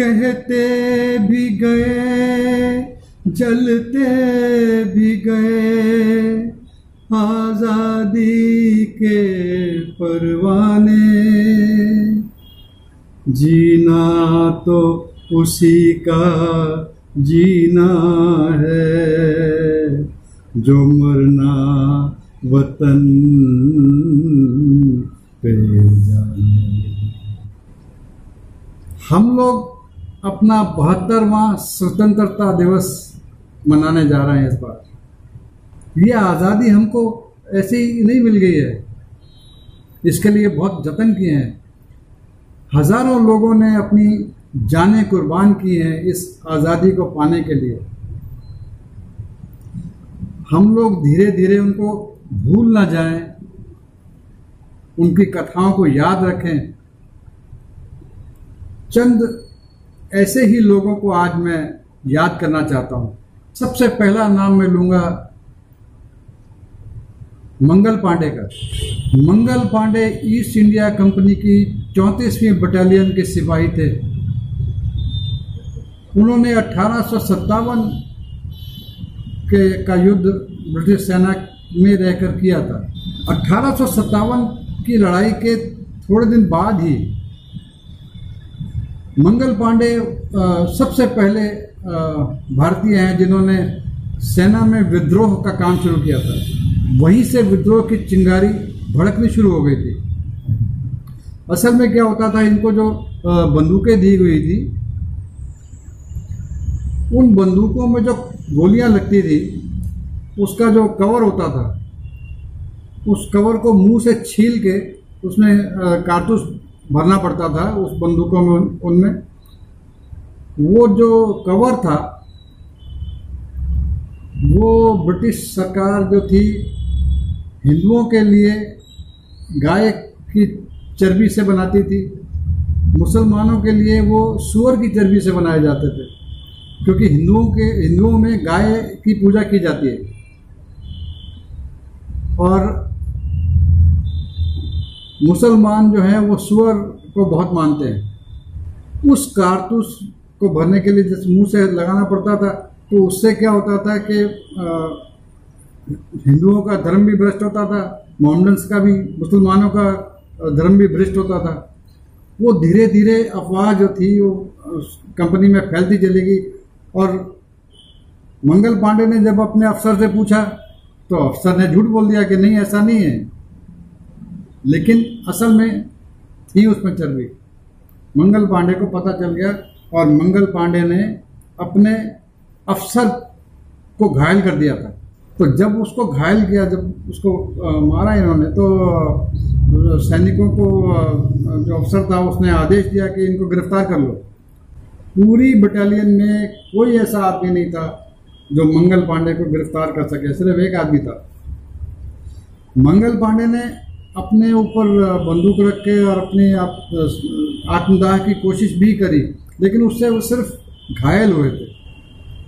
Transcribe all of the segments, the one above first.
कहते भी गए, जलते भी गए, आज़ादी के परवाने। जीना तो उसी का जीना है, जो मरना वतन पे जाने। हम लोग अपना बहत्तरवा स्वतंत्रता दिवस मनाने जा रहे हैं इस बार। ये आज़ादी हमको ऐसे ही नहीं मिल गई है। इसके लिए बहुत जतन किए हैं। हज़ारों लोगों ने अपनी जानें कुर्बान की हैं इस आज़ादी को पाने के लिए। हम लोग धीरे धीरे उनको भूल ना जाएँ। उनकी कथाओं को याद रखें। चंद ऐसे ही लोगों को आज मैं याद करना चाहता हूँ। सबसे पहला नाम मैं लूँगा मंगल पांडे का Mangal Pandey East India Company की चौंतीसवीं बटालियन के सिपाही थे। उन्होंने अठारह के का युद्ध ब्रिटिश सेना में रहकर किया था। अठारह की लड़ाई के थोड़े दिन बाद ही मंगल पांडे सबसे पहले भारतीय हैं जिन्होंने सेना में विद्रोह का काम शुरू किया था। वहीं से विद्रोह की चिंगारी भड़कनी शुरू हो गई थी। असल में क्या होता था, इनको जो बंदूकें दी गई थी, उन बंदूकों में जो गोलियाँ लगती थी, उसका जो कवर होता था, उस कवर को मुँह से छील के उसमें कारतूस भरना पड़ता था उस बंदूकों में, उनमें। वो जो कवर था, वो ब्रिटिश सरकार जो थी, हिंदुओं के लिए गाय की चर्बी से बनाती थी। मुसलमानों के लिए वो सुअर की चर्बी से बनाए जाते थे, क्योंकि हिंदुओं के, हिंदुओं में गाय की पूजा की जाती है। और मुसलमान जो है, वो सुअर को बहुत मानते हैं। उस कारतूस को भरने के लिए जिस मुँह से लगाना पड़ता था तो उससे क्या होता था कि हिंदुओं का धर्म भी भ्रष्ट होता था, मोहम्मदन्स का भी, मुसलमानों का धर्म भी भ्रष्ट होता था। वो धीरे धीरे अफवाह जो थी, वो कंपनी में फैलती चलेगी और मंगल पांडे ने जब अपने अफसर से पूछा तो अफसर ने झूठ बोल दिया कि नहीं, ऐसा नहीं है। लेकिन असल में थी उसमें चर्बी मंगल पांडे को पता चल गया और मंगल पांडे ने अपने अफसर को घायल कर दिया था। तो जब उसको घायल किया, जब उसको मारा इन्होंने तो सैनिकों को जो अफसर था, उसने आदेश दिया कि इनको गिरफ़्तार कर लो। पूरी बटालियन में कोई ऐसा आदमी नहीं था जो मंगल पांडे को गिरफ़्तार कर सके, सिर्फ़ एक आदमी था। मंगल पांडे ने अपने ऊपर बंदूक रख के और अपने आप आत्मदाह की कोशिश भी करी, लेकिन उससे वो सिर्फ़ घायल हुए थे।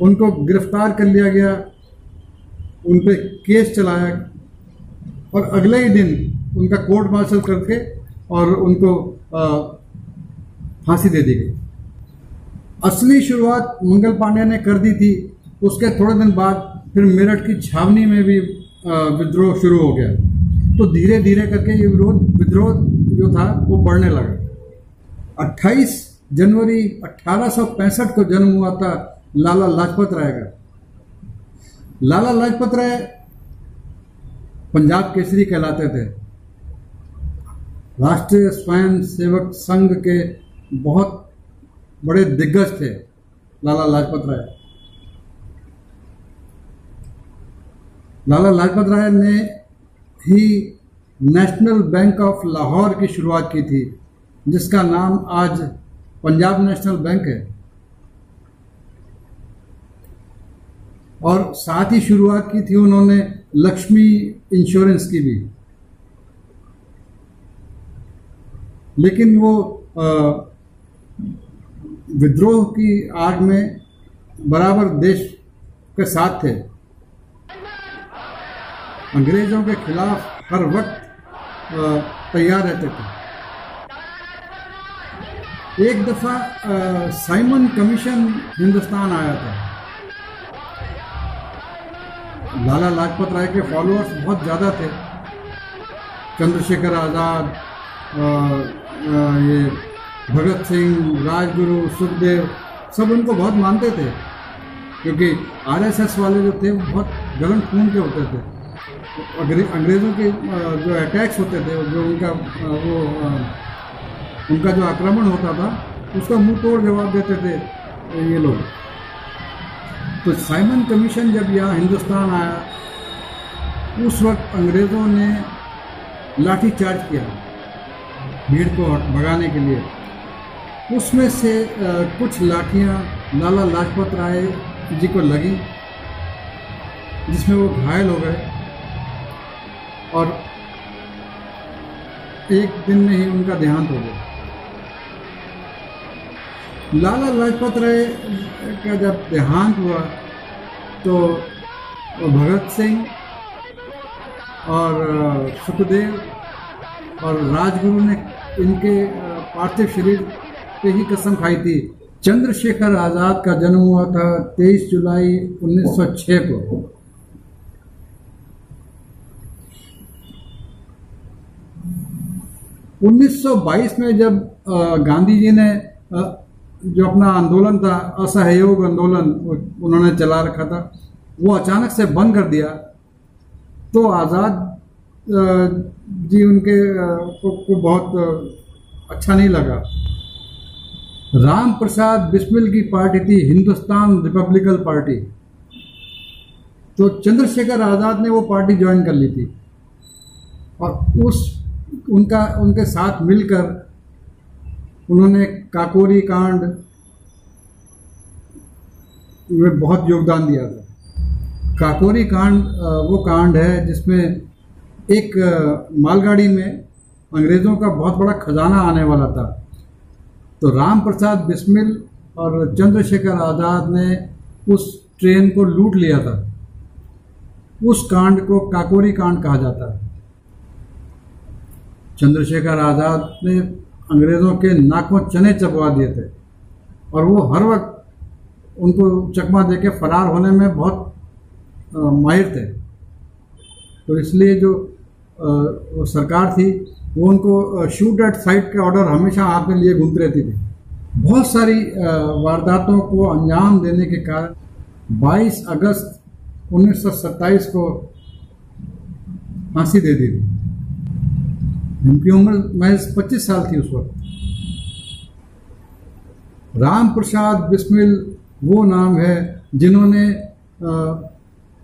उनको गिरफ़्तार कर लिया गया, उन पर केस चलाया और अगले ही दिन उनका कोर्ट मार्शल करके और उनको फांसी दे दी गई। असली शुरुआत मंगल पांडे ने कर दी थी। उसके थोड़े दिन बाद फिर मेरठ की छावनी में भी विद्रोह शुरू हो गया। तो धीरे धीरे करके ये विरोध, विद्रोह जो था, वो बढ़ने लगा। 28 जनवरी 1865 को जन्म हुआ था लाला लाजपत राय का। लाला लाजपत राय पंजाब केसरी कहलाते थे। राष्ट्रीय स्वयं सेवक संघ के बहुत बड़े दिग्गज थे लाला लाजपत राय। लाला लाजपत राय ने ही नेशनल बैंक ऑफ़ लाहौर की शुरुआत की थी, जिसका नाम आज पंजाब नेशनल बैंक है। और साथ ही शुरुआत की थी उन्होंने लक्ष्मी इंश्योरेंस की भी। लेकिन वो विद्रोह की आग में बराबर देश के साथ थे। अंग्रेज़ों के खिलाफ हर वक्त तैयार रहते थे। एक दफ़ा साइमन कमीशन हिंदुस्तान आया था। लाला लाजपत राय के फॉलोअर्स बहुत ज़्यादा थे। चंद्रशेखर आज़ाद ये भगत सिंह, राजगुरु, सुखदेव, सब उनको बहुत मानते थे। क्योंकि आरएसएस वाले जो थे, वो बहुत गर्म खून के होते थे। अंग्रेज़ों के जो अटैक्स होते थे, जो उनका वो उनका जो आक्रमण होता था, उसका मुँह तोड़ जवाब देते थे ये लोग। तो साइमन कमीशन जब यहाँ हिंदुस्तान आया, उस वक्त अंग्रेज़ों ने लाठी चार्ज किया भीड़ को भगाने के लिए। उसमें से कुछ लाठियाँ लाला लाजपत राय जी को लगी, जिसमें वो घायल हो गए। और एक दिन में ही उनका देहांत हो गया। लाला लाजपत राय का जब देहांत हुआ तो भगत सिंह और सुखदेव और राजगुरु ने इनके पार्थिव शरीर पे ही कसम खाई थी। चंद्रशेखर आज़ाद का जन्म हुआ था 23 जुलाई 1906 को। उन्नीस सौ बाईस में जब गांधी जी ने जो अपना आंदोलन था असहयोग आंदोलन उन्होंने चला रखा था वो अचानक से बंद कर दिया तो आज़ाद जी उनके को, को बहुत अच्छा नहीं लगा। राम प्रसाद बिस्मिल की पार्टी थी हिंदुस्तान रिपब्लिकन पार्टी। तो चंद्रशेखर आज़ाद ने वो पार्टी ज्वाइन कर ली थी। और उस उनका, उनके साथ मिलकर उन्होंने काकोरी कांड में बहुत योगदान दिया था। काकोरी कांड वो कांड है जिसमें एक मालगाड़ी में अंग्रेज़ों का बहुत बड़ा खजाना आने वाला था। तो राम प्रसाद बिस्मिल और चंद्रशेखर आज़ाद ने उस ट्रेन को लूट लिया था। उस कांड को काकोरी कांड कहा जाता है। चंद्रशेखर आज़ाद ने अंग्रेज़ों के नाकों चने चबवा दिए थे। और वो हर वक्त उनको चकमा दे के फरार होने में बहुत माहिर थे। तो इसलिए जो वो सरकार थी, वो उनको शूट एट साइट के ऑर्डर हमेशा हाथ में लिए घूमती रहती थी। बहुत सारी वारदातों को अंजाम देने के कारण 22 अगस्त 1927 को फांसी दे दी थी। उनकी उम्र महज 25 साल थी उस वक्त। राम प्रसाद बिस्मिल वो नाम है जिन्होंने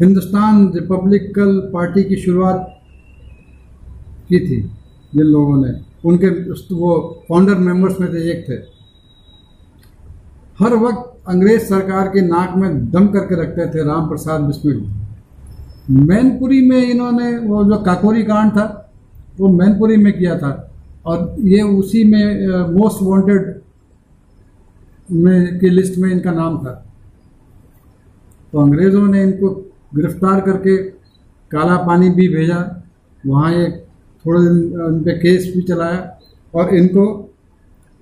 हिंदुस्तान रिपब्लिकल पार्टी की शुरुआत की थी, जिन लोगों ने। उनके वो फाउंडर मेंबर्स में से एक थे। हर वक्त अंग्रेज़ सरकार के नाक में दम करके रखते थे राम प्रसाद बिस्मिल। मैनपुरी में इन्होंने, वो जो काकोरी कांड था वो मैनपुरी में किया था। और ये उसी में मोस्ट वांटेड में की लिस्ट में इनका नाम था। तो अंग्रेज़ों ने इनको गिरफ़्तार करके काला पानी भी भेजा। वहाँ एक थोड़े दिन उन पर केस भी चलाया। और इनको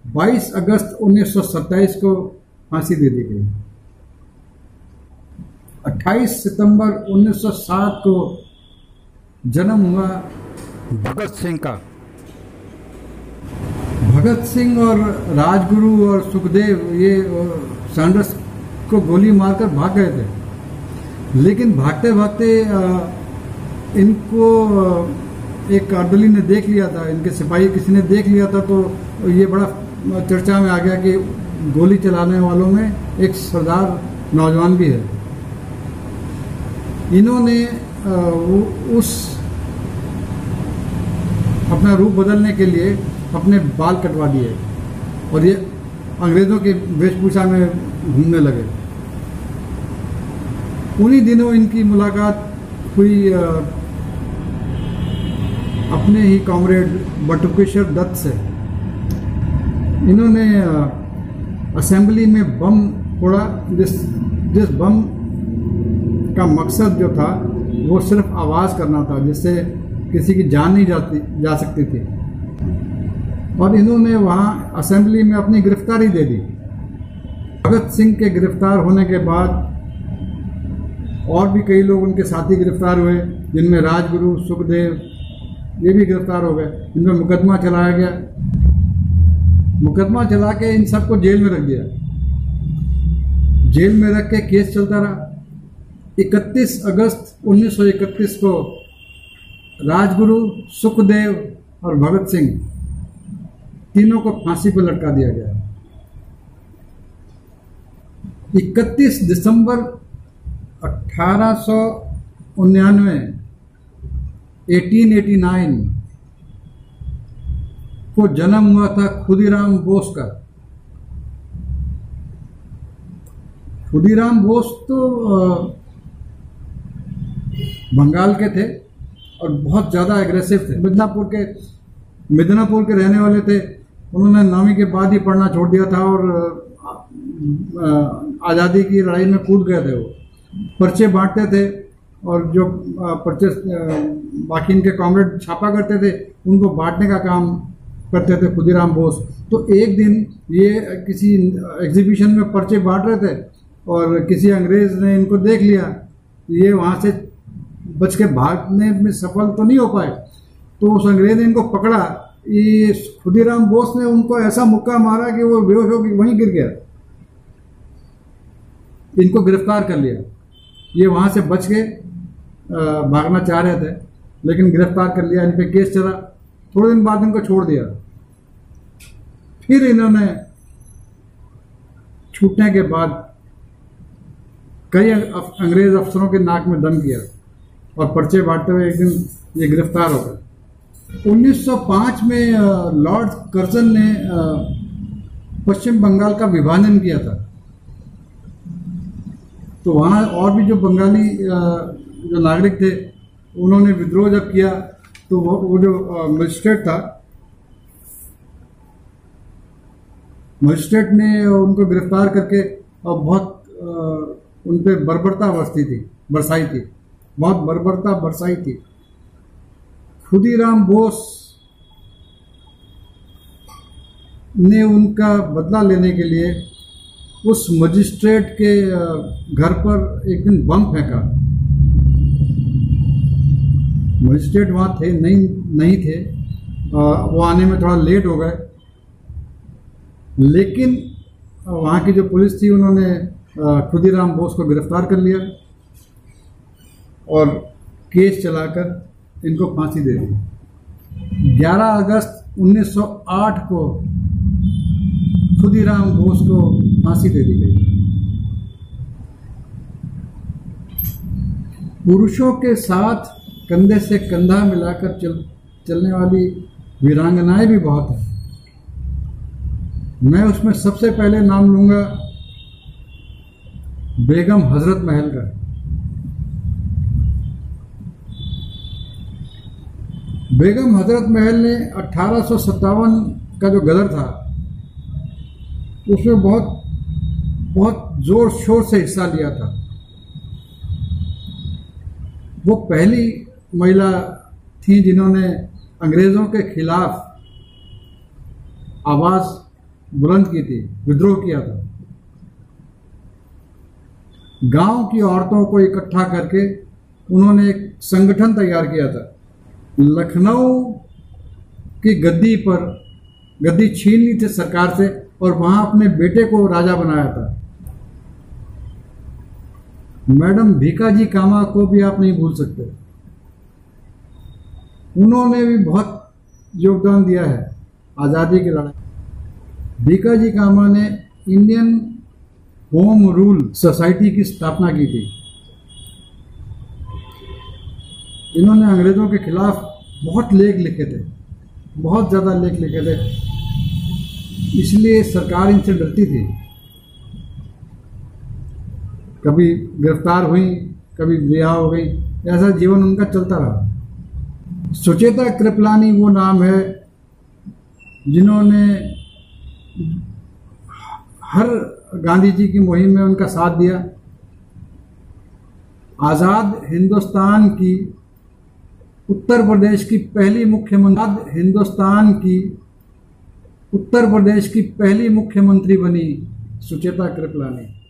22 अगस्त 1927 को फांसी दे दी गई। 28 सितंबर 1907 को जन्म हुआ भगत सिंह का। भगत सिंह और राजगुरु और सुखदेव, ये सैंडर्स को गोली मारकर भाग गए थे। लेकिन भागते भागते इनको एक अर्दली ने देख लिया था। इनके सिपाही किसी ने देख लिया था तो ये बड़ा चर्चा में आ गया कि गोली चलाने वालों में एक सरदार नौजवान भी है। इन्होंने उस अपना रूप बदलने के लिए अपने बाल कटवा दिए और ये अंग्रेज़ों की वेशभूषा में घूमने लगे। उन्हीं दिनों इनकी मुलाकात हुई अपने ही कॉमरेड बटुकेश्वर दत्त से। इन्होंने असेंबली में बम फोड़ा, जिस जिस बम का मकसद जो था, वो सिर्फ़ आवाज़ करना था, जिससे किसी की जान नहीं जाती, जा सकती थी। और इन्होंने वहाँ असेंबली में अपनी गिरफ्तारी दे दी। भगत सिंह के गिरफ़्तार होने के बाद और भी कई लोग उनके साथी गिरफ़्तार हुए, जिनमें राजगुरु, सुखदेव, ये भी गिरफ़्तार हो गए। इनमें मुकदमा चलाया गया। मुकदमा चला के इन सबको जेल में रख दिया। जेल में रख के केस चलता रहा। 31 अगस्त 1931 को राजगुरु, सुखदेव और भगत सिंह तीनों को फांसी पर लटका दिया गया। 31 दिसंबर अठारह सौ उन्यानवे 1889 को जन्म हुआ था खुदीराम बोस का। खुदीराम बोस तो बंगाल के थे। और बहुत ज़्यादा एग्रेसिव थे। मिदनापुर के मिदनापुर के रहने वाले थे। उन्होंने नौवीं के बाद ही पढ़ना छोड़ दिया था और आज़ादी की लड़ाई में कूद गए थे वो। पर्चे बांटते थे और जो पर्चे बाकी इनके कॉमरेड छापा करते थे, उनको बांटने का काम करते थे खुदीराम बोस। तो एक दिन ये किसी एग्जीबिशन में पर्चे बांट रहे थे और किसी अंग्रेज़ ने इनको देख लिया। ये वहाँ से बच के भागने में सफल तो नहीं हो पाए। तो उस अंग्रेज़ ने इनको पकड़ा। ये खुदीराम बोस ने उनको ऐसा मुक्का मारा कि वो बेहोश होकर वहीं गिर गया। इनको गिरफ़्तार कर लिया। ये वहाँ से बच के भागना चाह रहे थे, लेकिन गिरफ़्तार कर लिया इन पे केस चला। थोड़े दिन बाद इनको छोड़ दिया। फिर इन्होंने छूटने के बाद कई अंग्रेज़ अफसरों के नाक में दम किया। और पर्चे बांटते हुए एक दिन ये गिरफ़्तार हो गए। 1905 में लॉर्ड कर्जन ने पश्चिम बंगाल का विभाजन किया था। तो वहाँ और भी जो बंगाली जो नागरिक थे उन्होंने विद्रोह जब किया तो वो, वो जो मजिस्ट्रेट था मजिस्ट्रेट ने उनको गिरफ़्तार करके और बहुत उन पर बर्बरता बरसती थी बरसाई थी। बहुत बर्बरता बरसाई थी। खुदीराम बोस ने उनका बदला लेने के लिए उस मजिस्ट्रेट के घर पर एक दिन बम फेंका। मजिस्ट्रेट वहाँ थे, नहीं नहीं थे। वो आने में थोड़ा लेट हो गए। लेकिन वहाँ की जो पुलिस थी, उन्होंने खुदीराम बोस को गिरफ़्तार कर लिया। और केस चलाकर इनको फांसी दे दी। 11 अगस्त 1908 को खुदीराम बोस को फांसी दे दी गई। पुरुषों के साथ कंधे से कंधा मिलाकर चल, चलने वाली वीरांगनाएँ भी बहुत हैं। मैं उसमें सबसे पहले नाम लूँगा बेगम हज़रत महल का। बेगम हज़रत महल ने सत्तावन का जो गदर था, उसमें बहुत बहुत ज़ोर शोर से हिस्सा लिया था। वो पहली महिला थी जिन्होंने अंग्रेज़ों के खिलाफ आवाज़ बुलंद की थी, विद्रोह किया था। गाँव की औरतों को इकट्ठा करके उन्होंने एक संगठन तैयार किया था। लखनऊ की गद्दी पर, गद्दी छीन ली थी सरकार से और वहाँ अपने बेटे को राजा बनाया था। मैडम भीकाजी कामा को भी आप नहीं भूल सकते। उन्होंने भी बहुत योगदान दिया है आज़ादी की लड़ाई। भीकाजी कामा ने इंडियन होम रूल सोसाइटी की स्थापना की थी। इन्होंने अंग्रेज़ों के खिलाफ बहुत लेख लिखे थे, बहुत ज़्यादा लेख लिखे थे। इसलिए सरकार इनसे डरती थी। कभी गिरफ़्तार हुई, कभी रिहा हो गई, ऐसा जीवन उनका चलता रहा। सुचेता कृपलानी वो नाम है, जिन्होंने हर गांधी जी की मुहिम में उनका साथ दिया। आज़ाद हिंदुस्तान की उत्तर प्रदेश की पहली मुख्यमंत्री हिंदुस्तान की उत्तर प्रदेश की पहली मुख्यमंत्री बनी सुचेता कृपलानी।